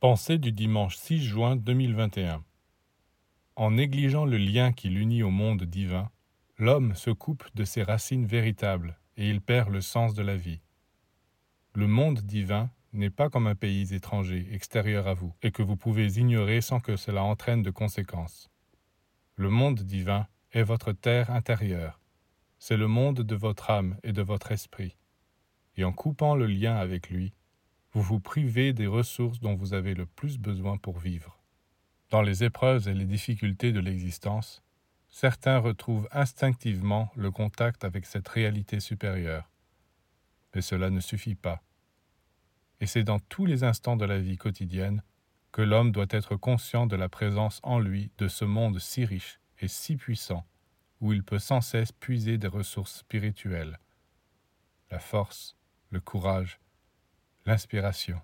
Pensée du dimanche 6 juin 2021 En négligeant le lien qui l'unit au monde divin, l'homme se coupe de ses racines véritables et il perd le sens de la vie. Le monde divin n'est pas comme un pays étranger extérieur à vous et que vous pouvez ignorer sans que cela entraîne de conséquences. Le monde divin est votre terre intérieure, c'est le monde de votre âme et de votre esprit. Et en coupant le lien avec lui, vous vous privez des ressources dont vous avez le plus besoin pour vivre. Dans les épreuves et les difficultés de l'existence, certains retrouvent instinctivement le contact avec cette réalité supérieure. Mais cela ne suffit pas. Et c'est dans tous les instants de la vie quotidienne que l'homme doit être conscient de la présence en lui de ce monde si riche et si puissant, où il peut sans cesse puiser des ressources spirituelles, la force, le courage, l'inspiration.